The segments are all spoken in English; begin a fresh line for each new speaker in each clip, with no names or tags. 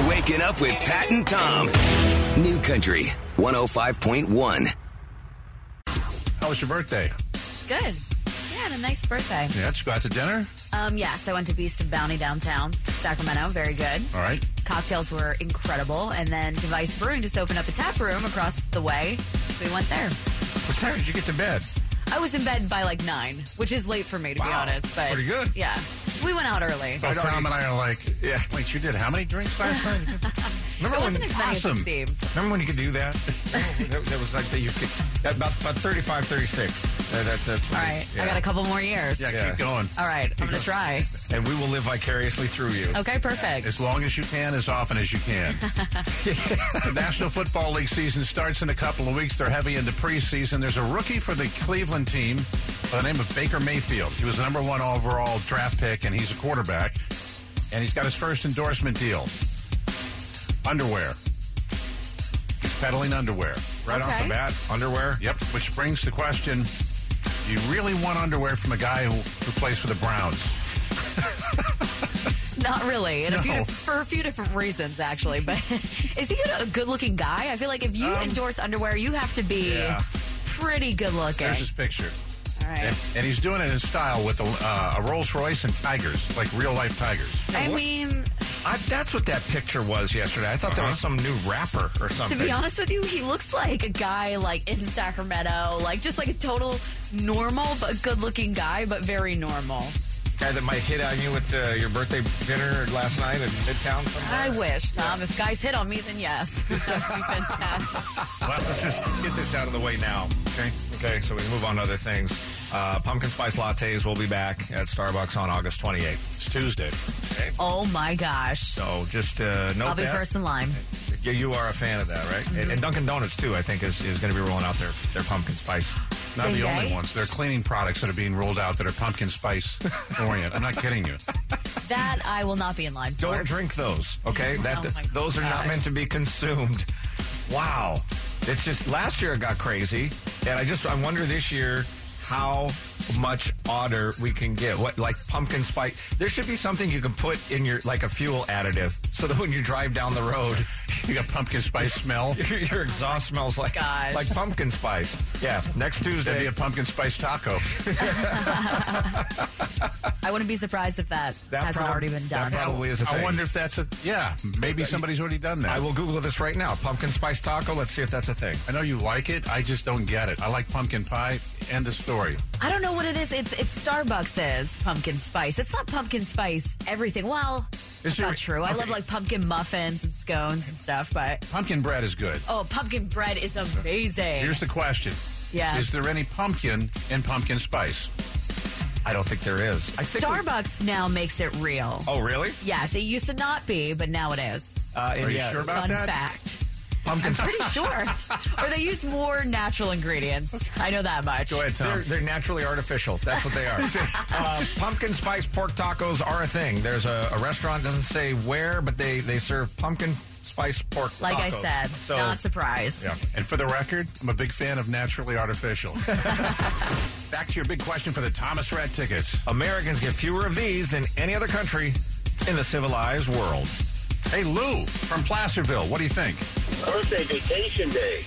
You're waking up with Pat and Tom. New Country 105.1.
How was your birthday?
Good. Yeah, had a nice birthday.
Yeah, did you go out to dinner?
Um, yes, I went to Beast of Bounty downtown, Sacramento. Very good.
All right.
Cocktails were incredible. And then Device Brewing just opened up a tap room across the way. So we went there.
What time did you get to bed?
I was in bed by like nine, which is late for me, to be
Wow.
honest. But
Pretty good.
Yeah. We went out early.
Both Tom and I are like, yeah. Wait, you did how many drinks last night?
Remember
It
when,
wasn't as many as
awesome.
it seemed.
remember when you could do that? there, there was like that you could about about 35, 36. Uh, that's that's
All
what
right.
yeah.
I got a couple more years.
yeah,
Yeah.
keep going.
All right. I'm going to try.
and we will live vicariously through you.
Okay, perfect.
As long as you can, as often as you can. the National Football League season starts in a couple of weeks. They're heavy into preseason. There's a rookie for the Cleveland team by the name of Baker Mayfield. He was the number one overall draft pick, and he's a quarterback. And he's got his first endorsement deal. Underwear. He's peddling underwear.
Right off the bat, underwear.
Yep, which brings the question, do you really want underwear from a guy who, who plays for the Browns?
Not really, and a few for a few different reasons, actually. But is he a good-looking guy? I feel like if you
Um,
endorse underwear, you have to be
Yeah.
pretty good-looking.
There's his picture.
All right.
And, and he's doing it in style with a, uh, a Rolls Royce and tigers, like real life tigers.
I
what-
mean,
I, that's what that picture was yesterday. I thought that was some new rapper or something.
to
something.
be honest with you, he looks like a guy like in Sacramento, like just like a total normal but good-looking guy, but very normal.
guy that might hit on you at uh, your birthday dinner last night in Midtown. Somewhere.
I wish, Tom. If guys hit on me, then yes, that'd be fantastic.
Well, let's just get this out of the way now. Okay. Okay, so we can move on to other things. Uh, pumpkin spice lattes will be back at Starbucks on August 28th.
It's Tuesday.
Okay.
Oh my gosh,
So just uh, note
I'll be
that.
first in line.
Yeah, you are a fan of that, right? And, and Dunkin' Donuts too, I think, is, is going to be rolling out their, their pumpkin spice.
Not
Same
the only ones. There are cleaning products that are being rolled out that are pumpkin spice oriented. I'm not kidding you.
That I will not be in line for.
Don't drink those, okay? That
Oh
those are not meant to be consumed. Wow, it's just last year it got crazy, and I just I wonder this year how much odder we can get. What like pumpkin spice? There should be something you can put in your like a fuel additive, so that when you drive down the road,
You got pumpkin spice smell.
your, your exhaust smells like
Gosh.
like pumpkin spice. Yeah, next
That'd
Tuesday.
be a pumpkin spice taco.
I wouldn't be surprised if that,
That
hasn't
prob-
already been
that
done.
Probably is a
I
thing.
I wonder if that's a yeah. Maybe somebody's already done that.
I will Google this right now. Pumpkin spice taco. Let's see if that's a thing.
I know you like it. I just don't get it. I like pumpkin pie. End of story.
I don't know what it is. It's it's Starbucks is pumpkin spice. It's not pumpkin spice everything. Well,
it's
not true. I love like pumpkin muffins and scones and stuff, but
Pumpkin bread is good.
oh, pumpkin bread is amazing.
Here's the question.
Yeah.
Is there any pumpkin in pumpkin spice?
I don't think there is. I think we-
Starbucks now makes it real.
oh, really?
Yes, it used to not be, but now it is.
Uh, and
Are you
yeah,
sure about
Fun
that?
fact.
Pumpkin
I'm pretty sure. or they use more natural ingredients. I know that much.
Go ahead,
They're,
Tom.
they're naturally artificial. That's what they are. uh, pumpkin spice pork tacos are a thing. There's a, a restaurant, doesn't say where, but they, they serve pumpkin spice pork tacos.
Like I said,
So,
not surprised.
yeah.
And for the record, I'm a big fan of naturally artificial. Back to your big question for the Thomas Rhett tickets.
Americans get fewer of these than any other country in the civilized world.
Hey, Lou from Placerville, what do you think?
Birthday vacation day.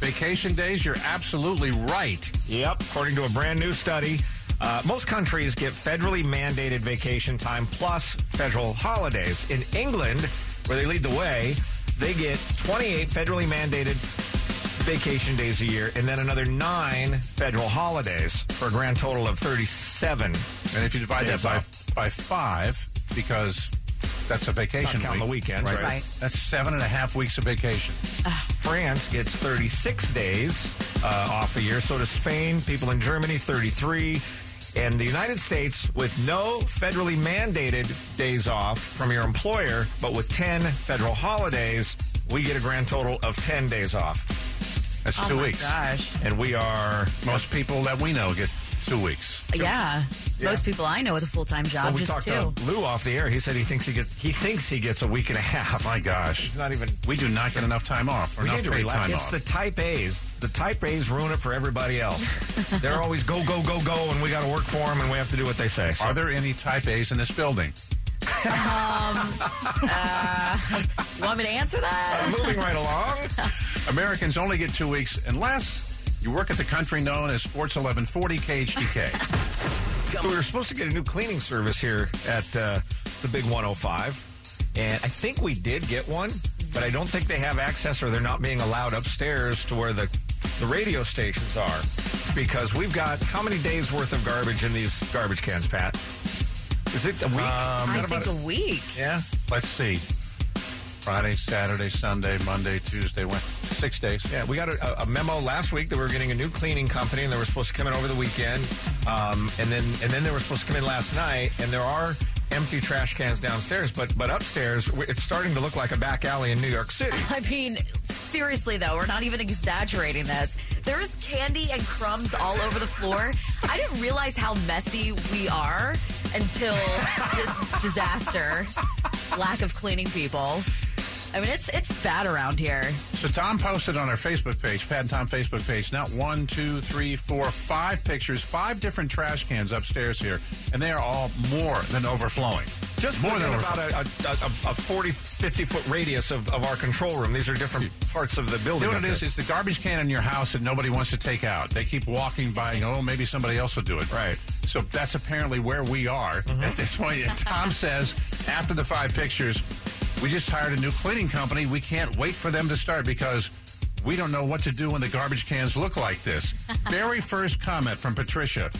Vacation days, you're absolutely right.
Yep. According to a brand new study, uh, most countries get federally mandated vacation time plus federal holidays. In England, where they lead the way, they get 28 federally mandated vacation days a year and then another nine federal holidays for a grand total of 37.
And if you divide that by,
off.
by five, because that's a vacation
Not counting
week,
the weekends, right?
Right.
That's seven and a half weeks of vacation.
France gets 36 days uh, off a year. So does Spain. People in Germany, 33. And the United States, with no federally mandated days off from your employer, but with 10 federal holidays, we get a grand total of 10 days off.
That's
Oh
two
my
weeks.
gosh.
And we are.
Most people that we know get two weeks.
Yeah.
Yeah.
Most people I know with a full time job
Well, we
just
talked
two.
to Lou off the air. He said he thinks he gets he thinks he gets a week and a half.
My gosh.
He's not even
We do not get enough time off or
We
enough
need to
paid
relax.
time
It's
off.
the type A's. The type A's ruin it for everybody else. They're always go, go, go, go, and we got to work for them, and we have to do what they say. So-
Are there any type A's in this building?
Uh, You want me to answer that?
Uh, moving right along.
Americans only get two weeks unless you work at the country known as Sports 1140 KHTK.
So we were supposed to get a new cleaning service here at uh, the Big 105, and I think we did get one, but I don't think they have access or they're not being allowed upstairs to where the the radio stations are because we've got how many days worth of garbage in these garbage cans, Pat? Is it a week?
Um,
I think a week.
yeah.
Let's see. Friday, Saturday, Sunday, Monday, Tuesday, Wednesday. Six days.
Yeah, we got a, a memo last week that we were getting a new cleaning company, and they were supposed to come in over the weekend, um, and then and then they were supposed to come in last night, and there are empty trash cans downstairs, but but upstairs it's starting to look like a back alley in New York City.
I mean, seriously though, we're not even exaggerating this. There is candy and crumbs all over the floor. I didn't realize how messy we are until this disaster. Lack of cleaning people. I mean, it's it's bad around here.
So Tom posted on our Facebook page, Pat and Tom Facebook page, not one, two, three, four, five pictures, five different trash cans upstairs here, and they are all more than overflowing.
Just
more
more
than
than about a, a, a 40, 50 foot radius of, of our control room. These are different parts of the building.
You know what
up
it is? It's the garbage can in your house that nobody wants to take out. They keep walking by and, oh, maybe somebody else will do it.
Right.
So that's apparently where we are mm-hmm. at this point. And Tom says, after the five pictures, we just hired a new cleaning company. We can't wait for them to start because we don't know what to do when the garbage cans look like this. Very first comment from Patricia.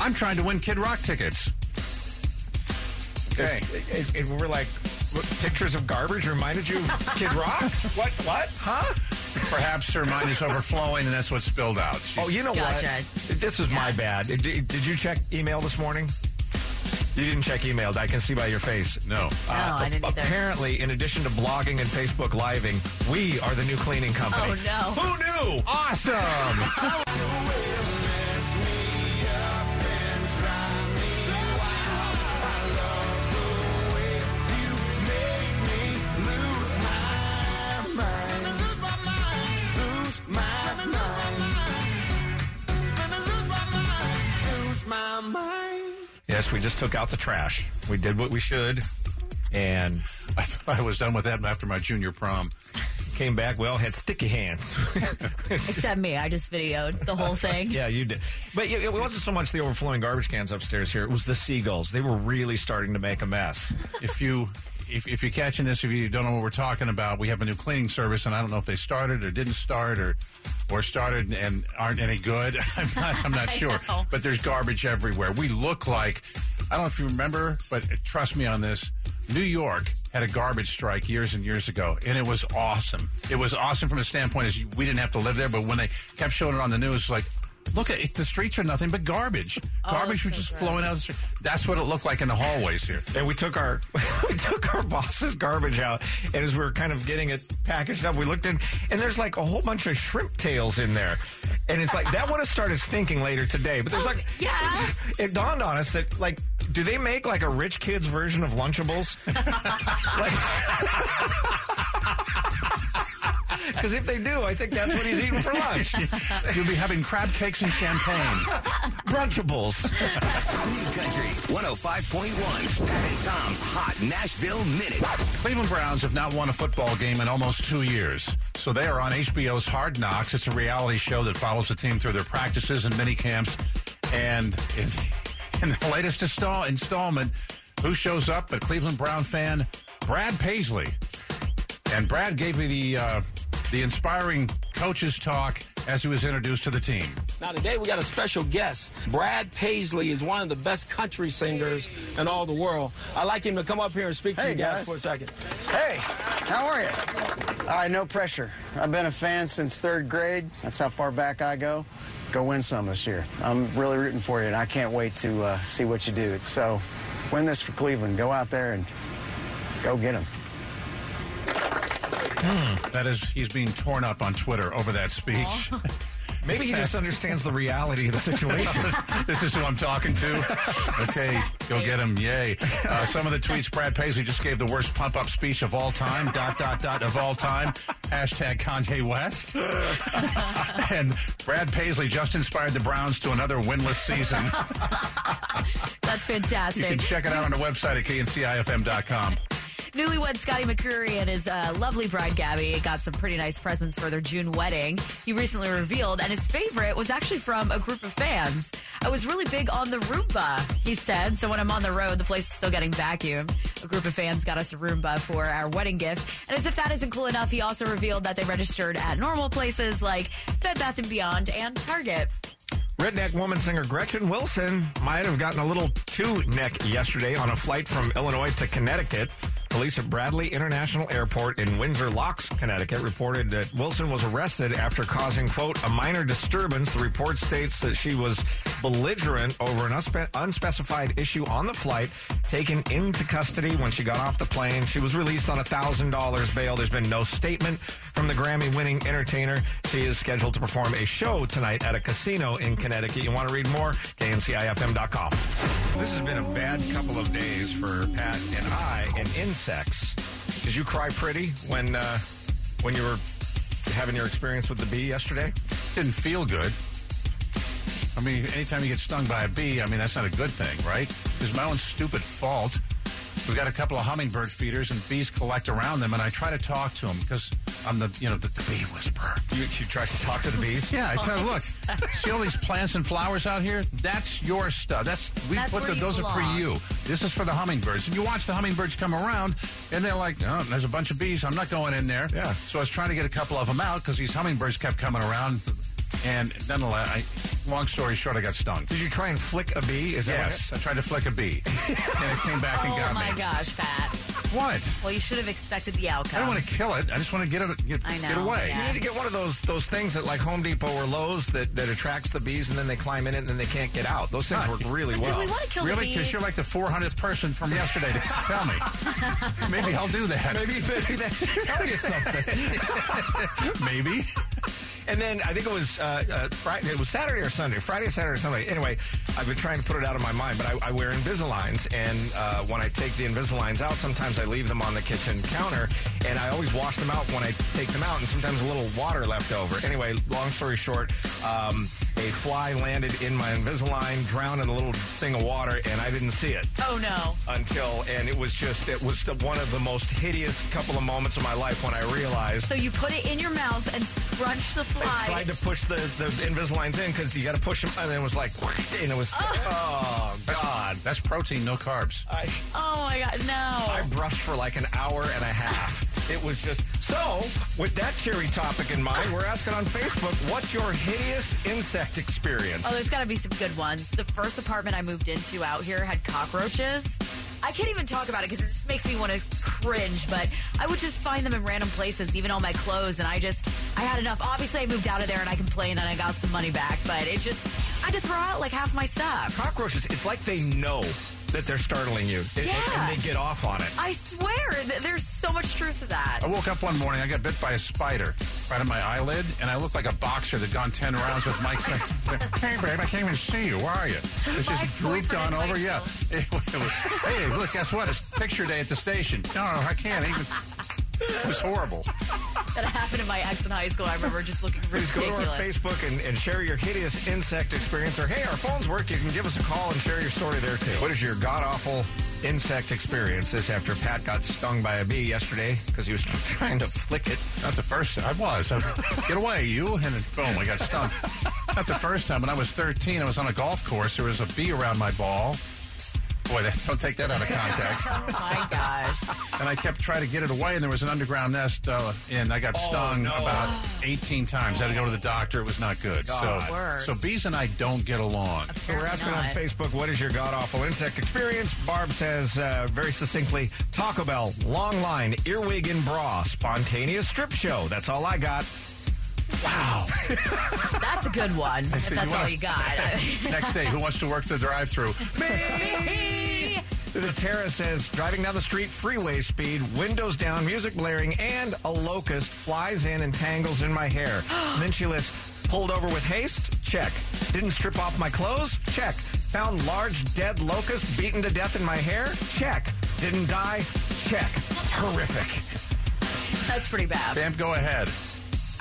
I'm trying to win Kid Rock tickets. Okay.
It- it- it- we're like, pictures of garbage reminded you of Kid Rock? what? What? Huh?
Perhaps her mind is overflowing and that's what spilled out. She's-
Oh, you know
Gotcha.
what? This is my bad. Did, did you check email this morning? You didn't check email. I can see by your face.
no.
Uh, no, I didn't either.
Apparently, in addition to blogging and Facebook living, we are the new cleaning company.
Oh, no.
Who knew? Awesome! yes, we just took out the trash. We did what we should, and
I thought I was done with that after my junior prom.
came back. Well, had sticky hands.
Except me, I just videoed the whole thing.
Yeah, you did. But it it wasn't so much the overflowing garbage cans upstairs here. It was the seagulls. They were really starting to make a mess.
if you if, if you're catching this, if you don't know what we're talking about, we have a new cleaning service, and I don't know if they started or didn't start or or started and aren't any good. I'm not, I'm not sure.
know.
But there's garbage everywhere. We look like I don't know if you remember, but trust me on this. New York had a garbage strike years and years ago, and it was awesome. It was awesome from a standpoint as we didn't have to live there, but when they kept showing it on the news, like. Look at it, the streets are nothing but garbage. Oh, garbage was
so
just
gross.
flowing out of the street. That's what it looked like in the hallways here.
And we took our we took our boss's garbage out, and as we were kind of getting it packaged up, we looked in, and there's like a whole bunch of shrimp tails in there, and it's like that would have started stinking later today. But there's oh, like,
yeah.
it dawned on us that like, do they make like a rich kid's version of Lunchables? Because if they do, I think that's what he's eating for lunch.
You'll be having crab cakes and champagne.
Brunchables.
New Country 105.1. Pat and Tom's Hot Nashville Minute.
Cleveland Browns have not won a football game in almost two years. So they are on HBO's Hard Knocks. It's a reality show that follows the team through their practices and mini camps. And in, in the latest install, installment, who shows up? A Cleveland Brown fan, Brad Paisley. And Brad gave me the uh, the inspiring coaches talk as he was introduced to the team.
Now, today we got a special guest. Brad Paisley is one of the best country singers in all the world. I'd like him to come up here and speak to you guys,
guys.
for a second.
Hey, how are you? All right, no pressure. I've been a fan since third grade. That's how far back I go. Go win some this year. I'm really rooting for you, and I can't wait to uh, see what you do. So, win this for Cleveland. Go out there and go get them.
That is, he's being torn up on Twitter over that speech.
Maybe he just understands the reality of the situation.
this is who I'm talking to. Okay, go get him. Yay. Uh, some of the tweets Brad Paisley just gave the worst pump up speech of all time. Dot, dot, dot of all time. Hashtag Kanye West. and Brad Paisley just inspired the Browns to another winless season.
That's fantastic.
You can check it out on the website at kncifm.com.
Newlywed Scotty McCreery and his uh, lovely bride Gabi got some pretty nice presents for their June wedding. He recently revealed, and his favorite was actually from a group of fans. I was really big on the Roomba, he said. So when I'm on the road, the place is still getting vacuumed. A group of fans got us a Roomba for our wedding gift. And as if that isn't cool enough, he also revealed that they registered at normal places like Bed Bath & Beyond and Target.
Redneck woman singer Gretchen Wilson might have gotten a little too neck yesterday on a flight from Illinois to Connecticut. Police at Bradley International Airport in Windsor Locks, Connecticut, reported that Wilson was arrested after causing, quote, a minor disturbance. The report states that she was belligerent over an unspe- unspecified issue on the flight, taken into custody when she got off the plane. She was released on a $1,000 bail. There's been no statement from the Grammy winning entertainer. She is scheduled to perform a show tonight at a casino in Connecticut. You want to read more? KNCIFM.com. This has been a bad couple of days for Pat and I and insects. Did you cry pretty when uh, when you were having your experience with the bee yesterday?
Didn't feel good. I mean, anytime you get stung by a bee, I mean, that's not a good thing, right? It's my own stupid fault. We've got a couple of hummingbird feeders, and bees collect around them, and I try to talk to them because I'm the, you know, the, the bee whisperer.
You, you tried to talk to the bees?
Yeah, I tell look, see all these plants and flowers out here? That's your stuff. That's we
That's
put
where
the,
you
those are for you. This is for the hummingbirds. And you watch the hummingbirds come around, and they're like, "Oh, there's a bunch of bees. I'm not going in there."
Yeah.
So I was trying to get a couple of them out because these hummingbirds kept coming around, and nonetheless, I, long story short, I got stung.
Did you try and flick a bee? Is that what
Yes, I tried to flick a bee, and it came back and
Oh
got me.
Oh my gosh, Pat.
What?
Well, you should have expected the outcome.
I don't want to kill it. I just want to get it get,
I know,
get away.
yeah.
You need to get one of those those things that like Home Depot or Lowe's that, that attracts the bees and then they climb in it and then they can't get out. Those things work really
But
well.
do we want to kill the
Really? Because you're like the 400th person from yesterday to tell me. Maybe I'll do that.
maybe, maybe that should tell you something.
Maybe.
And then I think it was uh, uh, Friday. It was Saturday or Sunday. Friday, Saturday, or Sunday. Anyway, I've been trying to put it out of my mind, but I, I wear Invisaligns, and uh, when I take the Invisaligns out, sometimes I leave them on the kitchen counter, and I always wash them out when I take them out, and sometimes a little water left over. Anyway, long story short, um, a fly landed in my Invisalign, drowned in a little thing of water, and I didn't see it
Oh no.
until, and it was just, it was the, one of the most hideous couple of moments of my life when I realized.
So you put it in your mouth and scrunch the fly.
I tried to push the, the Invisaligns in because you got to push them, and it was like, and it was, oh, oh God.
That's protein, no carbs.
I,
oh my god, no.
I brushed for like an hour and a half. It was just so. With that cherry topic in mind, we're asking on Facebook, what's your hideous insect experience?
Oh, there's got to be some good ones. The first apartment I moved into out here had cockroaches. I can't even talk about it because it just makes me want to cringe, but I would just find them in random places, even on my clothes, and I just, I had enough. Obviously, I moved out of there and I complained and I got some money back, but it just, I had to throw out like half my stuff.
Cockroaches, it's like they know that they're startling you, and-
Yeah.
and they get off on it.
I swear, th- there's so much truth to that.
I woke up one morning, I got bit by a spider right on my eyelid, and I looked like a boxer that'd gone 10 rounds with Mike. hey, babe, I can't even see you. Where are you? It's just drooped on over. Yeah. It was- hey, look, guess what? It's picture day at the station. No, no, I can't even. It was horrible.
That happened to my ex in high school. I remember just looking ridiculous.
Please go to our Facebook and, and share your hideous insect experience. Or, hey, our phones work. You can give us a call and share your story there, too. What is your god awful insect experience? This after Pat got stung by a bee yesterday because he was trying to flick it.
Not the first time. I was. I, Get away, you. And then, boom, I got stung. Not the first time. When I was 13, I was on a golf course. There was a bee around my ball. Boy, that, don't take that out of context.
Oh my gosh.
and I kept trying to get it away, and there was an underground nest, uh, and I got stung
no.
about 18 times. I had to go to the doctor. It was not good.
God.
So,
Worse.
so bees and I don't get along.
So we're asking on. Facebook, what is your god awful insect experience? Barb says uh, very succinctly Taco Bell, long line, earwig and bra, spontaneous strip show. That's all I got. Wow.
That's a good one. If that's
you
all
wanna-
you got.
Next day, who wants to work the drive-through?
Me.
The Terra says driving down the street, freeway speed, windows down, music blaring, and a locust flies in and tangles in my hair. then she lists pulled over with haste? Check. Didn't strip off my clothes? Check. Found large dead locust beaten to death in my hair? Check. Didn't die? Check. Horrific.
That's pretty bad.
Bam, go ahead.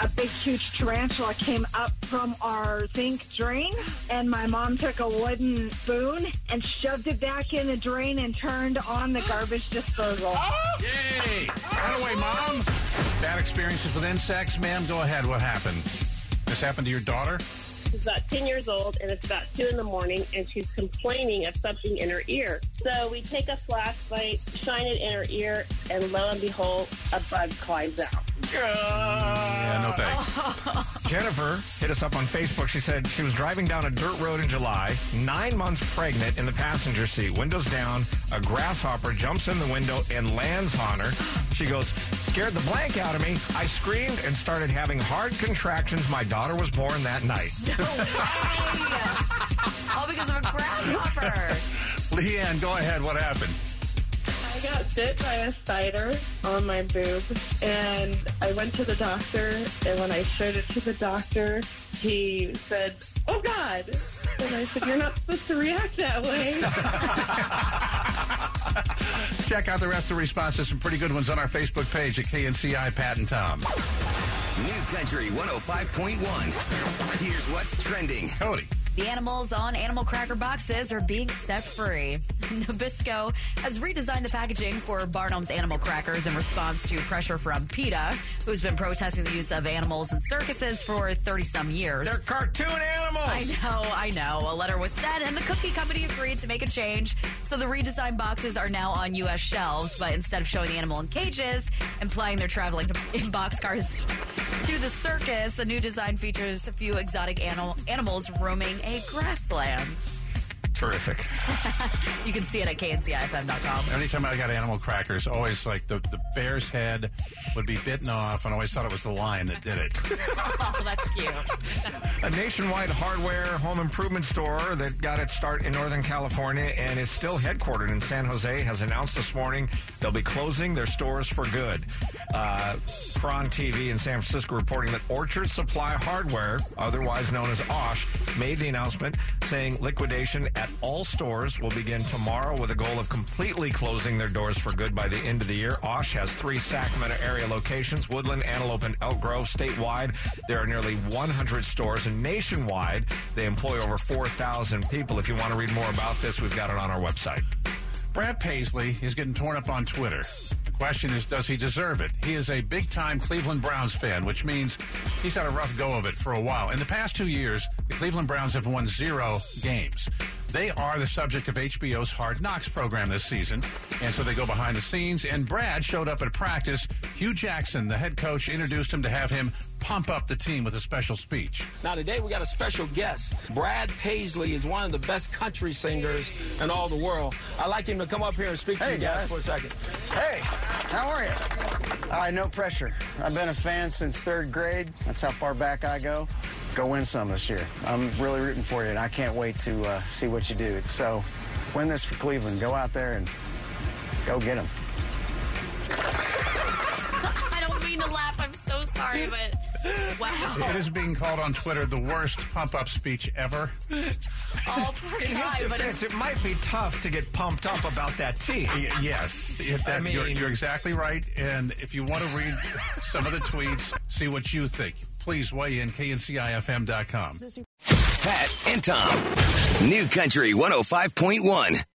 A big, huge tarantula came up from our sink drain, and my mom took a wooden spoon and shoved it back in the drain and turned on the garbage disposal. Oh!
Yay! Right away, Mom. Bad experiences with insects, ma'am. Go ahead. What happened? This happened to your daughter?
She's about 10 years old, and it's about 2 in the morning, and she's complaining of something in her ear. So we take a flashlight, shine it in her ear, and lo and behold, a bug climbs out.
Yeah, no thanks.
Jennifer hit us up on Facebook. She said she was driving down a dirt road in July, nine months pregnant in the passenger seat, windows down. A grasshopper jumps in the window and lands on her. She goes, scared the blank out of me. I screamed and started having hard contractions. My daughter was born that night. No way.
All because of a grasshopper.
Leanne, go ahead. What happened?
I got bit by a spider on my boob, and I went to the doctor, and when I showed it to the doctor, he said, Oh God! And I said, You're not supposed to react that way.
Check out the rest of the responses. Some pretty good ones on our Facebook page at KNCI Pat and Tom.
New Country 105.1. Here's what's trending.
Cody.
The animals on animal cracker boxes are being set free. Nabisco has redesigned the packaging for Barnum's animal crackers in response to pressure from PETA, who's been protesting the use of animals in circuses for 30 some years.
They're cartoon animals.
I know, I know. A letter was sent, and the cookie company agreed to make a change. So the redesigned boxes are now on U.S. shelves, but instead of showing the animal in cages, implying they're traveling in boxcars the circus, the new design features a few exotic animal, animals roaming a grassland.
Terrific.
You can see it at kncifm.com.
Anytime I got animal crackers, always like the, the bear's head would be bitten off, and I always thought it was the lion that did it.
Oh, that's cute.
A nationwide hardware home improvement store that got its start in Northern California and is still headquartered in San Jose has announced this morning they'll be closing their stores for good. Uh, KRON TV in San Francisco reporting that Orchard Supply Hardware, otherwise known as OSH, made the announcement saying liquidation at all stores will begin tomorrow with a goal of completely closing their doors for good by the end of the year. OSH has three Sacramento area locations Woodland, Antelope, and Elk Grove. Statewide, there are nearly 100 stores, and nationwide, they employ over 4,000 people. If you want to read more about this, we've got it on our website.
Brad Paisley is getting torn up on Twitter. The question is, does he deserve it? He is a big time Cleveland Browns fan, which means he's had a rough go of it for a while. In the past two years, the Cleveland Browns have won zero games. They are the subject of HBO's Hard Knocks program this season, and so they go behind the scenes. And Brad showed up at practice. Hue Jackson, the head coach, introduced him to have him pump up the team with a special speech.
Now, today we got a special guest. Brad Paisley is one of the best country singers in all the world. I'd like him to come up here and speak to you guys,
guys.
for a second.
Hey, how are you? All right, no pressure. I've been a fan since third grade. That's how far back I go. Go win some this year. I'm really rooting for you, and I can't wait to uh, see what you do. So, win this for Cleveland. Go out there and go get them.
I don't mean to laugh. I'm so sorry, but wow.
It is being called on Twitter the worst pump up speech ever.
Oh, poor
In
guy,
his defense,
it's
it might be tough to get pumped up about that team.
Y- Yes, that-
I mean-
you're, you're exactly right. And if you want to read some of the tweets, see what you think, please weigh in kncifm.com.
Pat and Tom. New Country 105.1.